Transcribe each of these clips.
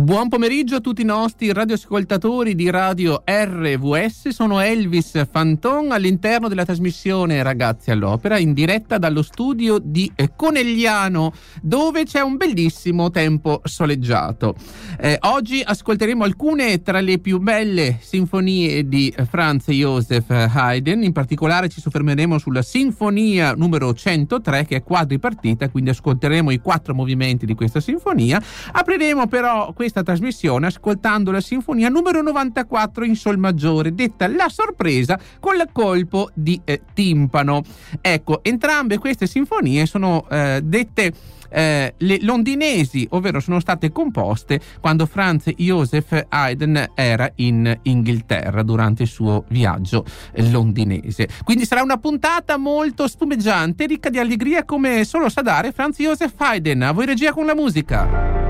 Buon pomeriggio a tutti i nostri radioascoltatori di Radio RVS, sono Elvis Fanton all'interno della trasmissione Ragazzi all'Opera in diretta dallo studio di Conegliano dove c'è un bellissimo tempo soleggiato. Eh, oggi ascolteremo alcune tra le più belle sinfonie di Franz Joseph Haydn, in particolare ci soffermeremo sulla sinfonia numero 103 che è quadripartita, quindi ascolteremo i quattro movimenti di questa sinfonia, apriremo però questa trasmissione ascoltando la sinfonia numero 94 in sol maggiore, detta La sorpresa con il colpo di eh, timpano. Ecco, entrambe queste sinfonie sono eh, dette eh, le londinesi, ovvero sono state composte quando Franz Joseph Haydn era in Inghilterra durante il suo viaggio londinese. Quindi sarà una puntata molto spumeggiante, ricca di allegria come solo sa dare Franz Joseph Haydn. A voi regia con la musica.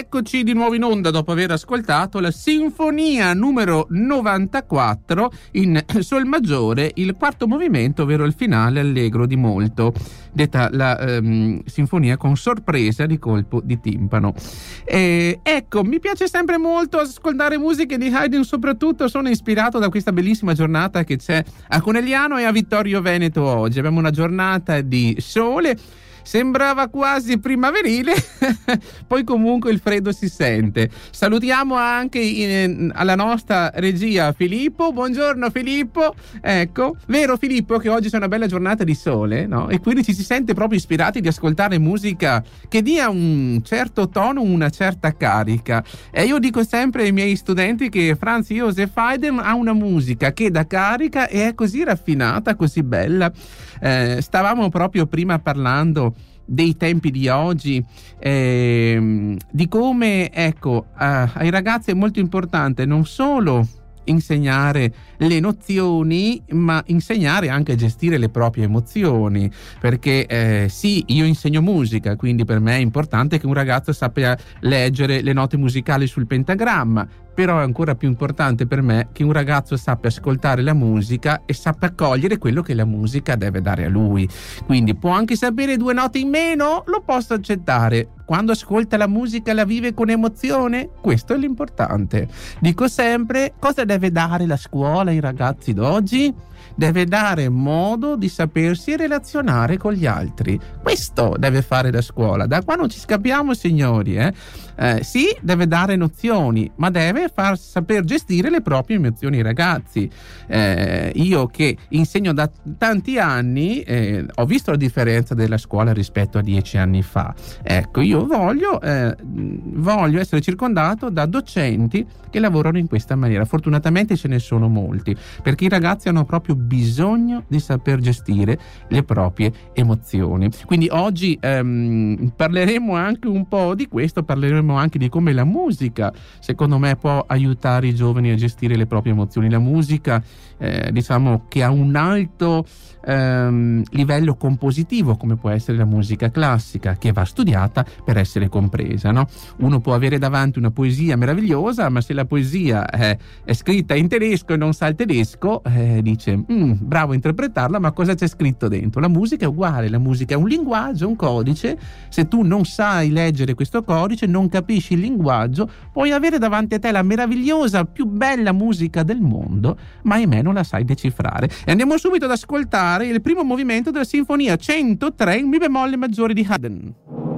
Eccoci di nuovo in onda dopo aver ascoltato la Sinfonia numero 94 in Sol maggiore, il quarto movimento, ovvero il finale allegro di molto, detta la ehm, sinfonia con sorpresa di colpo di timpano. E, ecco, mi piace sempre molto ascoltare musiche di Haydn, soprattutto sono ispirato da questa bellissima giornata che c'è a Conegliano e a Vittorio Veneto oggi. Abbiamo una giornata di sole sembrava quasi primaverile, poi comunque il freddo si sente. Salutiamo anche in, alla nostra regia Filippo, buongiorno Filippo, ecco, vero Filippo che oggi c'è una bella giornata di sole, no? E quindi ci si sente proprio ispirati di ascoltare musica che dia un certo tono, una certa carica. E io dico sempre ai miei studenti che Franz Josef Haydn ha una musica che dà carica e è così raffinata, così bella. Eh, stavamo proprio prima parlando dei tempi di oggi, eh, di come ecco, a, ai ragazzi è molto importante non solo insegnare le nozioni, ma insegnare anche a gestire le proprie emozioni. Perché eh, sì, io insegno musica, quindi per me è importante che un ragazzo sappia leggere le note musicali sul pentagramma, però è ancora più importante per me che un ragazzo sappia ascoltare la musica e sappia accogliere quello che la musica deve dare a lui. Quindi può anche sapere due note in meno, lo posso accettare. Quando ascolta la musica la vive con emozione? Questo è l'importante. Dico sempre, cosa deve dare la scuola ai ragazzi d'oggi? deve dare modo di sapersi relazionare con gli altri. Questo deve fare la scuola. Da qua non ci scappiamo, signori. Eh? Eh, sì, deve dare nozioni, ma deve far saper gestire le proprie emozioni ai ragazzi. Eh, io che insegno da tanti anni eh, ho visto la differenza della scuola rispetto a dieci anni fa. Ecco, io voglio, eh, voglio essere circondato da docenti che lavorano in questa maniera. Fortunatamente ce ne sono molti, perché i ragazzi hanno proprio bisogno di saper gestire le proprie emozioni. Quindi oggi ehm, parleremo anche un po' di questo, parleremo anche di come la musica, secondo me, può aiutare i giovani a gestire le proprie emozioni. La musica, eh, diciamo, che ha un alto ehm, livello compositivo, come può essere la musica classica, che va studiata per essere compresa. No? Uno può avere davanti una poesia meravigliosa, ma se la poesia è, è scritta in tedesco e non sa il tedesco, eh, dice mm, bravo a interpretarla, ma cosa c'è scritto dentro? La musica è uguale, la musica è un linguaggio, un codice. Se tu non sai leggere questo codice, non capisci il linguaggio, puoi avere davanti a te la meravigliosa, più bella musica del mondo, ma ahimè non la sai decifrare. E andiamo subito ad ascoltare il primo movimento della Sinfonia 103 in Mi bemolle maggiore di Haydn.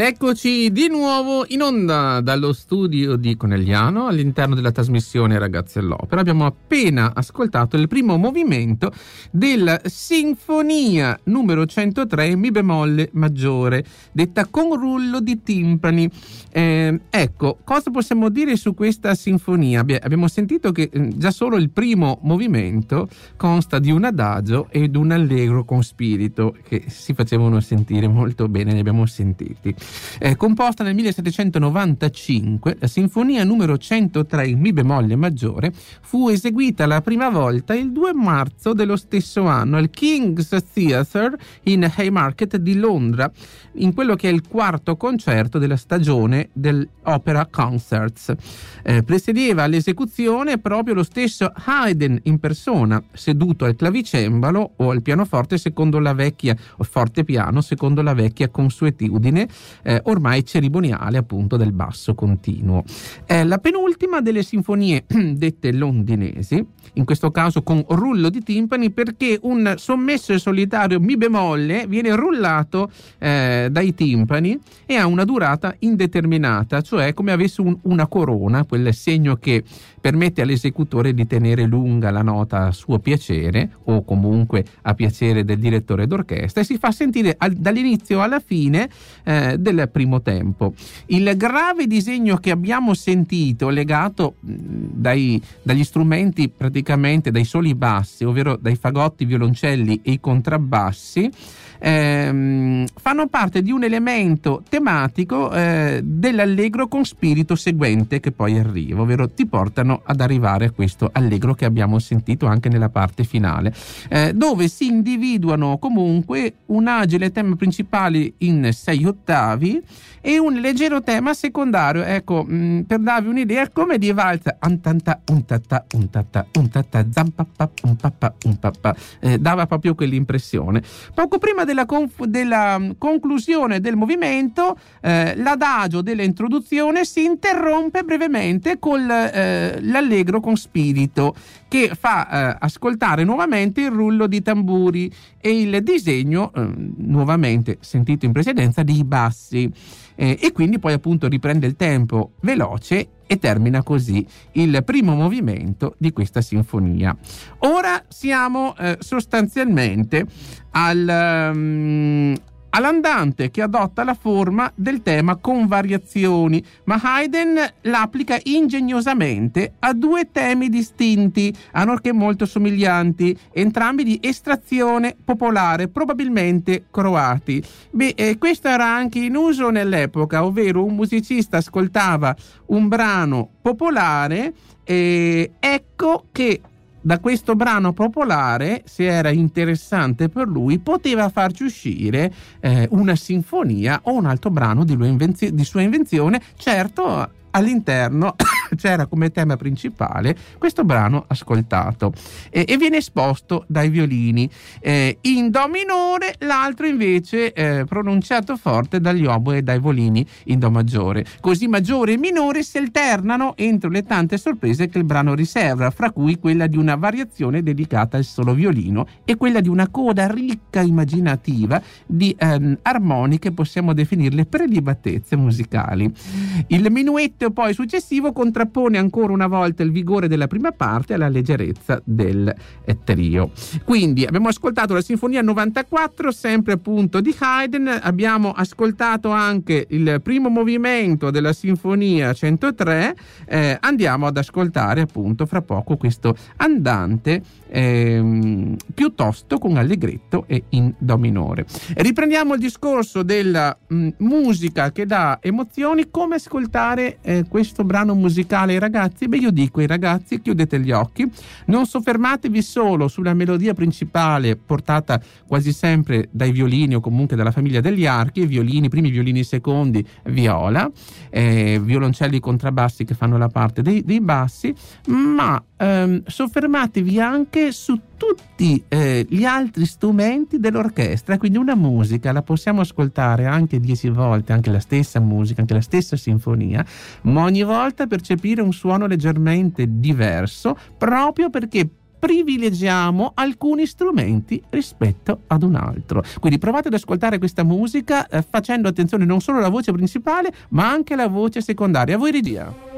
Ed eccoci di nuovo in onda dallo studio di Conegliano all'interno della trasmissione Ragazzi all'Opera. Abbiamo appena ascoltato il primo movimento della Sinfonia numero 103 in Mi bemolle maggiore, detta con rullo di timpani. Eh, ecco, cosa possiamo dire su questa sinfonia? Beh, abbiamo sentito che eh, già solo il primo movimento consta di un adagio ed un allegro con spirito che si facevano sentire molto bene, li abbiamo sentiti. Eh, composta nel 1795, la sinfonia numero 103 in Mi bemolle maggiore fu eseguita la prima volta il 2 marzo dello stesso anno al King's Theatre in Haymarket di Londra, in quello che è il quarto concerto della stagione dell'Opera Concerts. Eh, presiedeva l'esecuzione proprio lo stesso Haydn in persona, seduto al clavicembalo o al pianoforte secondo la vecchia, o forte piano secondo la vecchia consuetudine eh, ormai cerimoniale appunto del basso continuo. È la penultima delle sinfonie dette londinesi, in questo caso con rullo di timpani perché un sommesso e solitario mi bemolle viene rullato eh, dai timpani e ha una durata indeterminata, cioè come avesse un, una corona, quel segno che permette all'esecutore di tenere lunga la nota a suo piacere o comunque a piacere del direttore d'orchestra e si fa sentire al, dall'inizio alla fine eh, del primo tempo. Il grave disegno che abbiamo sentito legato dai, dagli strumenti praticamente dai soli bassi, ovvero dai fagotti, violoncelli e i contrabbassi, ehm, fanno parte di un elemento tematico eh, dell'allegro con spirito seguente che poi arriva, ovvero ti portano ad arrivare a questo allegro che abbiamo sentito anche nella parte finale, eh, dove si individuano comunque un agile tema principale in sei ottavi e un leggero tema secondario. Ecco, mh, mm, per darvi un'idea, come di valza antanta, untata, untata, untata, zampappa, umpappa, umpappa, eh, dava proprio quell'impressione. Poco prima della, conf- della mm, conclusione del movimento, eh, l'adagio dell'introduzione si interrompe brevemente con eh, l'allegro con spirito che fa eh, ascoltare nuovamente il rullo di tamburi e il disegno, eh, nuovamente sentito in precedenza, di bassi. Eh, e quindi poi appunto riprende il tempo veloce e termina così il primo movimento di questa sinfonia. Ora siamo eh, sostanzialmente al, um, all'andante che adotta la forma del tema con variazioni, ma Haydn l'applica ingegnosamente a due temi distinti, anorché molto somiglianti, entrambi di estrazione popolare, probabilmente croati. Beh, eh, questo era anche in uso nell'epoca, ovvero un musicista ascoltava un brano popolare e ecco che da questo brano popolare, se era interessante per lui, poteva farci uscire eh, una sinfonia o un altro brano di, invenzi- di sua invenzione, certo all'interno c'era come tema principale questo brano ascoltato eh, e viene esposto dai violini eh, in do minore, l'altro invece eh, pronunciato forte dagli oboe e dai violini in do maggiore. Così maggiore e minore si alternano entro le tante sorprese che il brano riserva, fra cui quella di una variazione dedicata al solo violino e quella di una coda ricca immaginativa di ehm, armoniche, possiamo definirle prelibatezze musicali. Il minuetto Matteo poi successivo contrappone ancora una volta il vigore della prima parte alla leggerezza del eh, trio. Quindi abbiamo ascoltato la Sinfonia 94, sempre appunto di Haydn, abbiamo ascoltato anche il primo movimento della Sinfonia 103, eh, andiamo ad ascoltare appunto fra poco questo andante ehm, piuttosto con allegretto e in do minore. Riprendiamo il discorso della mh, musica che dà emozioni, come ascoltare eh, questo brano musicale ai ragazzi? Beh, io dico ai ragazzi, chiudete gli occhi, non soffermatevi solo sulla melodia principale portata quasi sempre dai violini o comunque dalla famiglia degli archi, violini, primi violini secondi, viola, eh, violoncelli contrabbassi che fanno la parte dei, dei bassi, ma ehm, soffermatevi anche su tutti eh, gli altri strumenti dell'orchestra, quindi una musica la possiamo ascoltare anche dieci volte, anche la stessa musica, anche la stessa sinfonia, ma ogni volta percepire un suono leggermente diverso proprio perché privilegiamo alcuni strumenti rispetto ad un altro. Quindi provate ad ascoltare questa musica eh, facendo attenzione non solo alla voce principale, ma anche alla voce secondaria. A voi regia.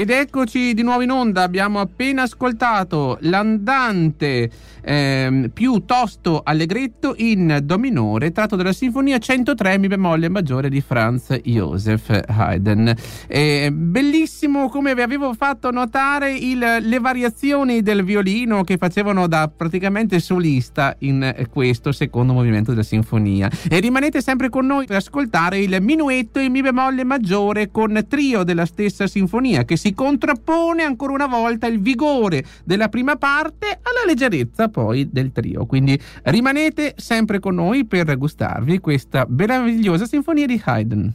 Ed eccoci di nuovo in onda, abbiamo appena ascoltato l'andante eh, più tosto allegretto in Do minore, tratto dalla sinfonia 103 Mi bemolle maggiore di Franz Joseph Haydn. Eh, bellissimo come vi avevo fatto notare il, le variazioni del violino che facevano da praticamente solista in questo secondo movimento della sinfonia. E rimanete sempre con noi per ascoltare il minuetto in Mi bemolle maggiore con trio della stessa sinfonia che si contrappone ancora una volta il vigore della prima parte alla leggerezza poi del trio. Quindi rimanete sempre con noi per gustarvi questa meravigliosa sinfonia di Haydn.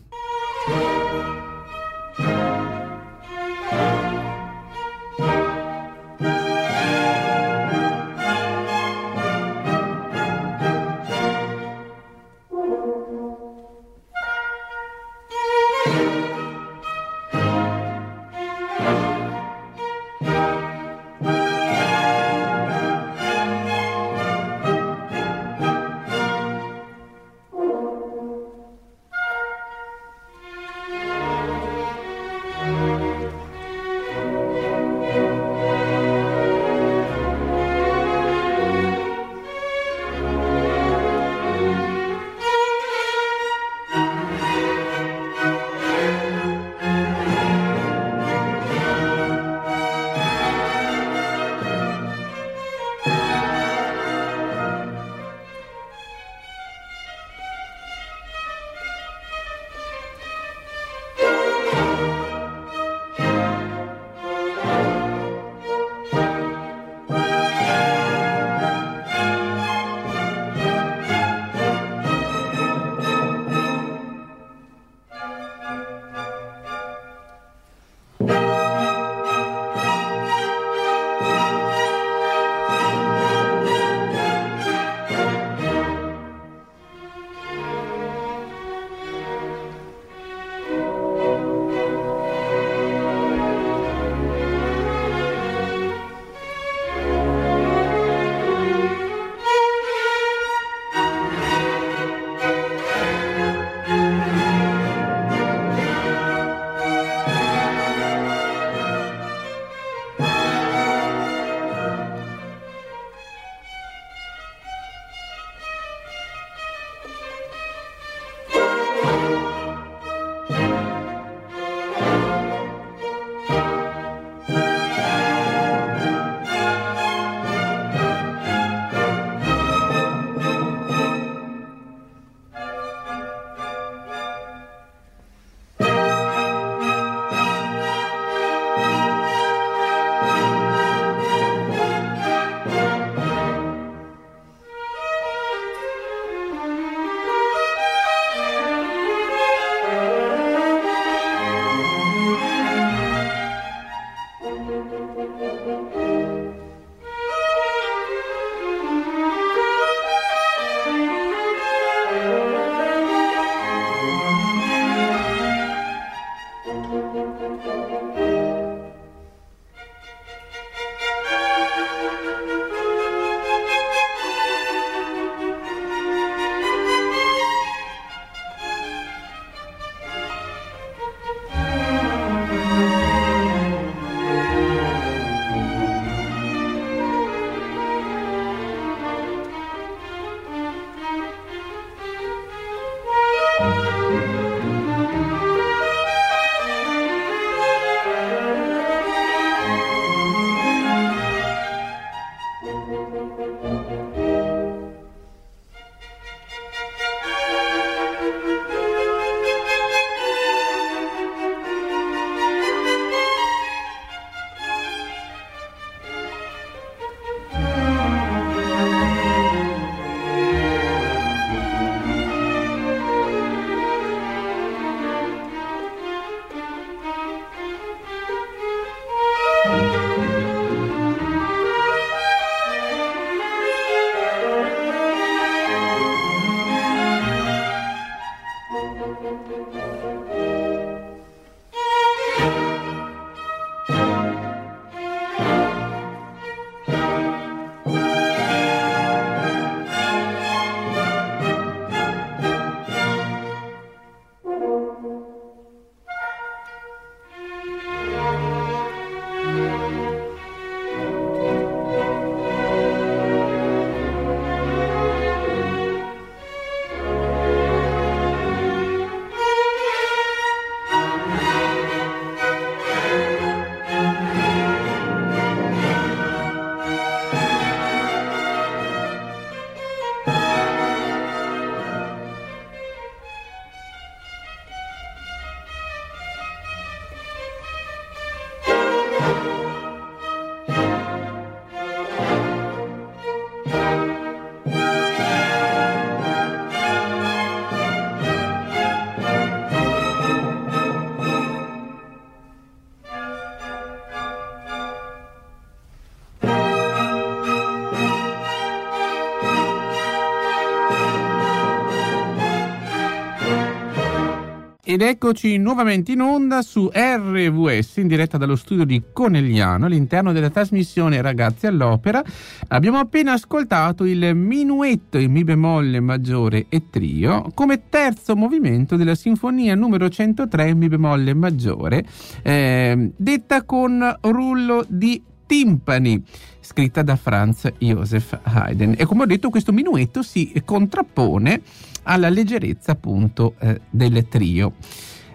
Ed eccoci nuovamente in onda su RVS in diretta dallo studio di Conegliano all'interno della trasmissione Ragazzi all'Opera. Abbiamo appena ascoltato il minuetto in Mi bemolle maggiore e trio come terzo movimento della sinfonia numero 103 in Mi bemolle maggiore, eh, detta con rullo di timpani scritta da Franz Joseph Haydn e come ho detto questo minuetto si contrappone alla leggerezza appunto eh, del trio.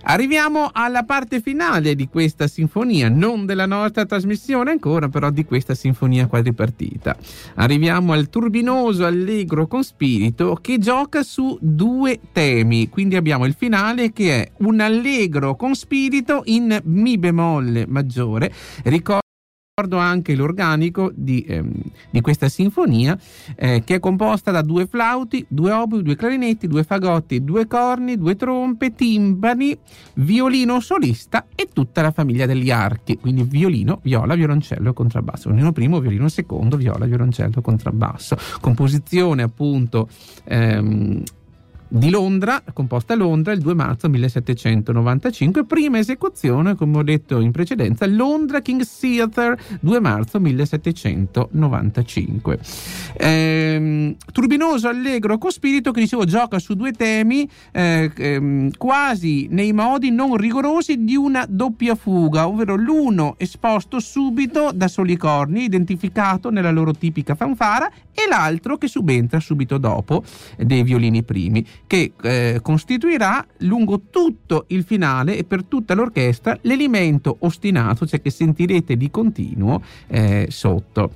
Arriviamo alla parte finale di questa sinfonia, non della nostra trasmissione ancora, però di questa sinfonia quadripartita. Arriviamo al turbinoso allegro con spirito che gioca su due temi, quindi abbiamo il finale che è un allegro con spirito in mi bemolle maggiore. Ricordo ricordo anche l'organico di, ehm, di questa sinfonia eh, che è composta da due flauti, due obui, due clarinetti, due fagotti, due corni, due trompe, timpani, violino solista e tutta la famiglia degli archi, quindi violino, viola, violoncello, contrabbasso, violino primo, violino secondo, viola, violoncello, contrabbasso. Composizione appunto ehm, di Londra, composta a Londra il 2 marzo 1795, prima esecuzione, come ho detto in precedenza, Londra King's Theatre 2 marzo 1795. Ehm, turbinoso, allegro, con spirito che dicevo gioca su due temi eh, ehm, quasi nei modi non rigorosi di una doppia fuga, ovvero l'uno esposto subito da soli corni, identificato nella loro tipica fanfara, e l'altro che subentra subito dopo dei violini primi che eh, costituirà lungo tutto il finale e per tutta l'orchestra l'elemento ostinato, cioè che sentirete di continuo eh, sotto.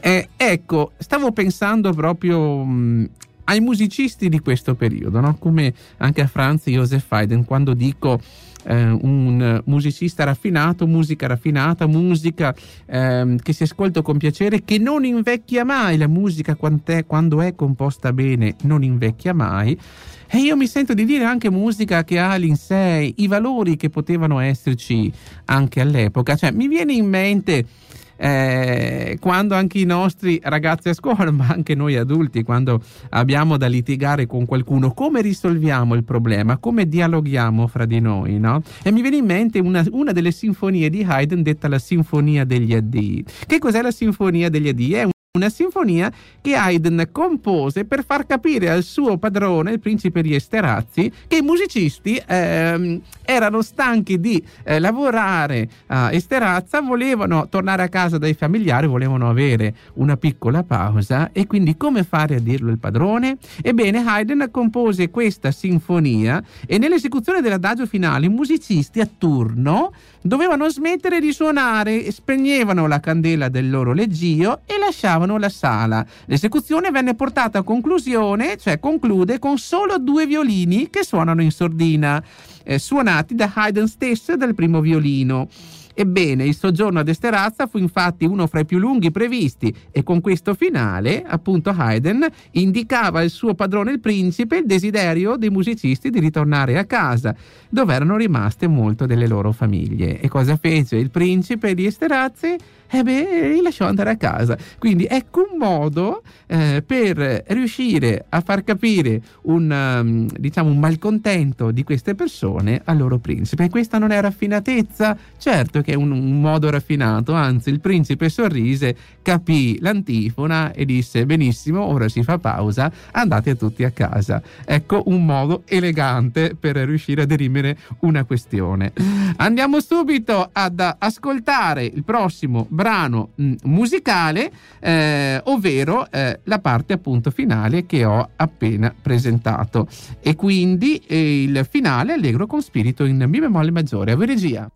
Eh, ecco, stavo pensando proprio mh, ai musicisti di questo periodo, no? come anche a Franz Josef Haydn, quando dico eh, un musicista raffinato, musica raffinata, musica eh, che si ascolta con piacere, che non invecchia mai, la musica quando è composta bene non invecchia mai. E io mi sento di dire anche musica che ha in sé i valori che potevano esserci anche all'epoca. Cioè, mi viene in mente eh, quando anche i nostri ragazzi a scuola, ma anche noi adulti, quando abbiamo da litigare con qualcuno, come risolviamo il problema, come dialoghiamo fra di noi, no? E mi viene in mente una, una delle sinfonie di Haydn detta la Sinfonia degli Addii. Che cos'è la Sinfonia degli Addii? È un una sinfonia che Haydn compose per far capire al suo padrone, il principe di Esterhazy, che i musicisti ehm, erano stanchi di eh, lavorare a Esterhazy, volevano tornare a casa dai familiari, volevano avere una piccola pausa e quindi come fare a dirlo il padrone? Ebbene, Haydn compose questa sinfonia e nell'esecuzione dell'adagio finale i musicisti a turno dovevano smettere di suonare, spegnevano la candela del loro leggio e lasciavano la sala. L'esecuzione venne portata a conclusione, cioè conclude con solo due violini che suonano in sordina, eh, suonati da Haydn stesso dal primo violino. Ebbene, il soggiorno ad Esterazza fu infatti uno fra i più lunghi previsti e con questo finale, appunto, Haydn indicava al suo padrone il principe il desiderio dei musicisti di ritornare a casa, dove erano rimaste molte delle loro famiglie. E cosa fece il principe di Esterazzi? E beh, li lasciò andare a casa. Quindi ecco un modo eh, per riuscire a far capire un, um, diciamo, un malcontento di queste persone al loro principe. E questa non è raffinatezza? Certo che è un, un modo raffinato, anzi il principe sorrise, capì l'antifona e disse benissimo, ora si fa pausa, andate tutti a casa. Ecco un modo elegante per riuscire a derimere una questione. Andiamo subito ad ascoltare il prossimo brano mh, mm, musicale, eh, ovvero eh, la parte appunto finale che ho appena presentato. E quindi eh, il finale allegro con spirito in mi bemolle maggiore. A regia.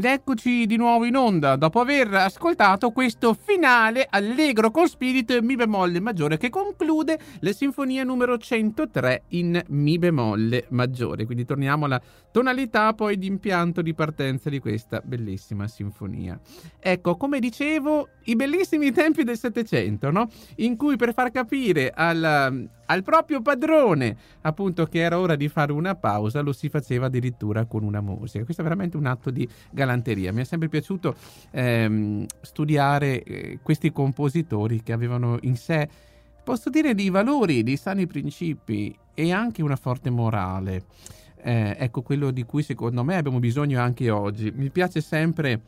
Ed eccoci di nuovo in onda dopo aver ascoltato questo finale allegro con spirito in Mi bemolle maggiore che conclude la sinfonia numero 103 in Mi bemolle maggiore. Quindi torniamo alla tonalità poi di impianto di partenza di questa bellissima sinfonia. Ecco, come dicevo, i bellissimi tempi del Settecento, no? In cui per far capire al, al proprio padrone, appunto, che era ora di fare una pausa, lo si faceva addirittura con una musica. Questo è veramente un atto di galanteria. Mi è sempre piaciuto ehm, studiare eh, questi compositori che avevano in sé, posso dire, dei valori, dei sani principi e anche una forte morale. Eh, ecco quello di cui secondo me abbiamo bisogno anche oggi. Mi piace sempre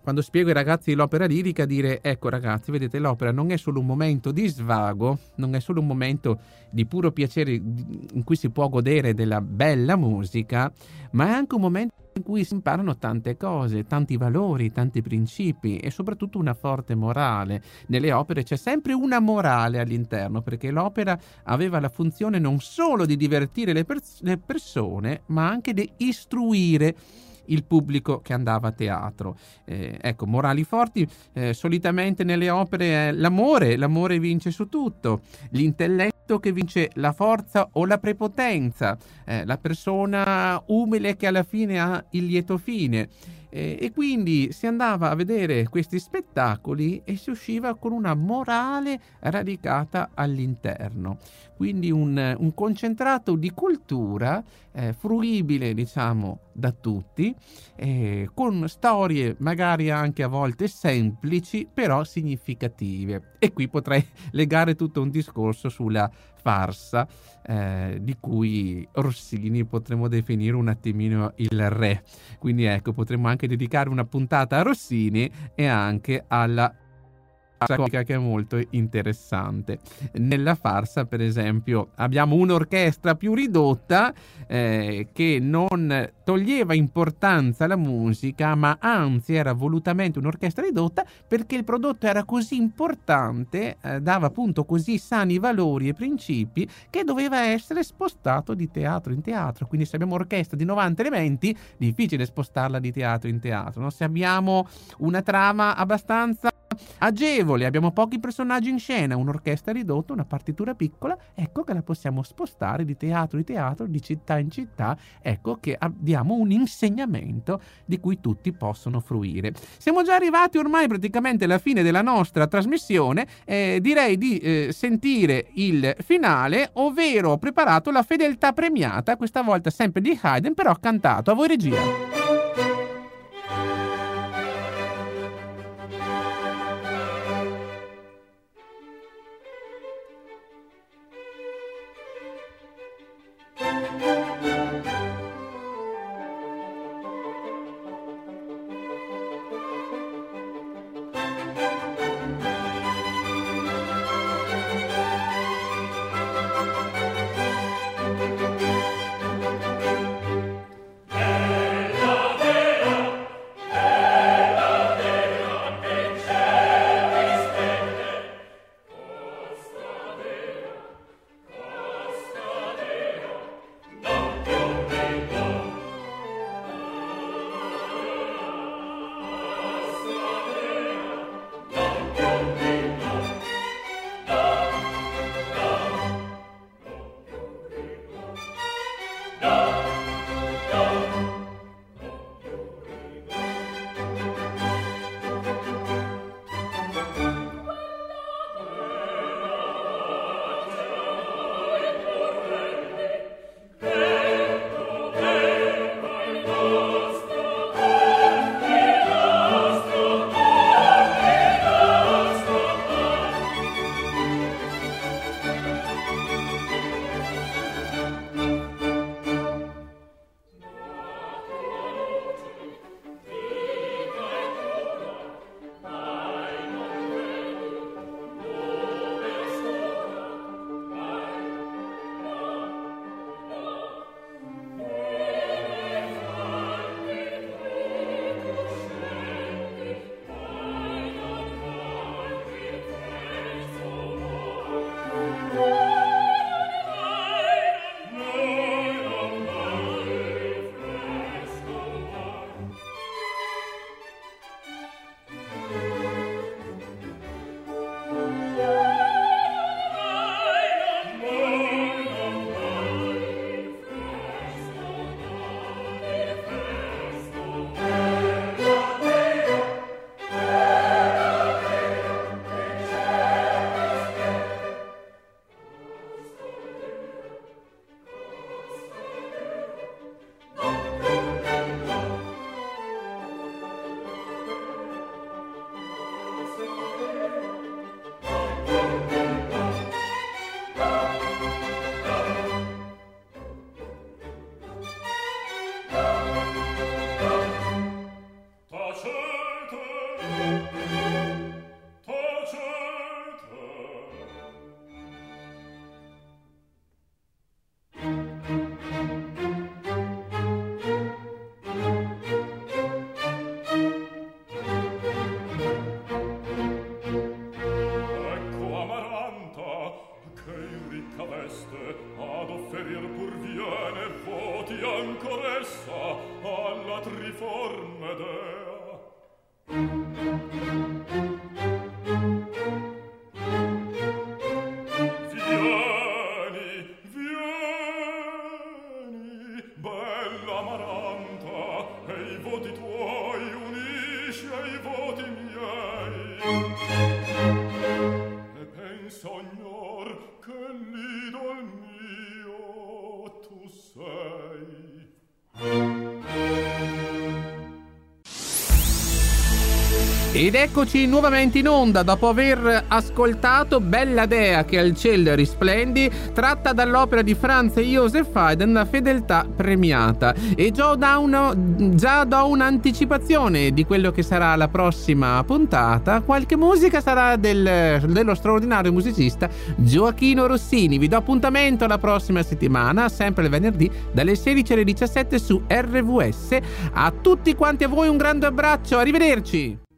quando spiego ai ragazzi l'opera lirica dire ecco ragazzi vedete l'opera non è solo un momento di svago non è solo un momento di puro piacere in cui si può godere della bella musica ma è anche un momento in cui si imparano tante cose, tanti valori, tanti principi e soprattutto una forte morale. Nelle opere c'è sempre una morale all'interno perché l'opera aveva la funzione non solo di divertire le, pers- le persone ma anche di istruire il pubblico che andava a teatro. Eh, ecco, morali forti, eh, solitamente nelle opere è l'amore, l'amore vince su tutto, l'intelletto che vince la forza o la prepotenza, eh, la persona umile che alla fine ha il lieto fine. Eh, e quindi si andava a vedere questi spettacoli e si usciva con una morale radicata all'interno. Quindi un, un concentrato di cultura eh, fruibile, diciamo, da tutti, eh, con storie magari anche a volte semplici, però significative. E qui potrei legare tutto un discorso sulla farsa eh, di cui Rossini potremmo definire un attimino il re. Quindi ecco, potremmo anche dedicare una puntata a Rossini e anche alla comica che è molto interessante. Nella farsa, per esempio, abbiamo un'orchestra più ridotta eh, che non toglieva importanza alla musica, ma anzi era volutamente un'orchestra ridotta perché il prodotto era così importante, eh, dava appunto così sani valori e principi che doveva essere spostato di teatro in teatro. Quindi se abbiamo un'orchestra di 90 elementi, difficile spostarla di teatro in teatro. No? Se abbiamo una trama abbastanza agevole, abbiamo pochi personaggi in scena, un'orchestra ridotta, una partitura piccola, ecco che la possiamo spostare di teatro in teatro, di città in città, ecco che diamo un insegnamento di cui tutti possono fruire. Siamo già arrivati ormai praticamente alla fine della nostra trasmissione, eh, direi di eh, sentire il finale, ovvero ho preparato la fedeltà premiata, questa volta sempre di Haydn, però cantato. A voi regia. Ed eccoci nuovamente in onda dopo aver ascoltato Bella Dea che al cielo risplendi, tratta dall'opera di Franz Josef Haydn La fedeltà premiata. E già, uno, già do un'anticipazione di quello che sarà la prossima puntata. Qualche musica sarà del, dello straordinario musicista Gioachino Rossini. Vi do appuntamento la prossima settimana, sempre il venerdì, dalle 16 alle 17 su RVS. A tutti quanti a voi un grande abbraccio, arrivederci!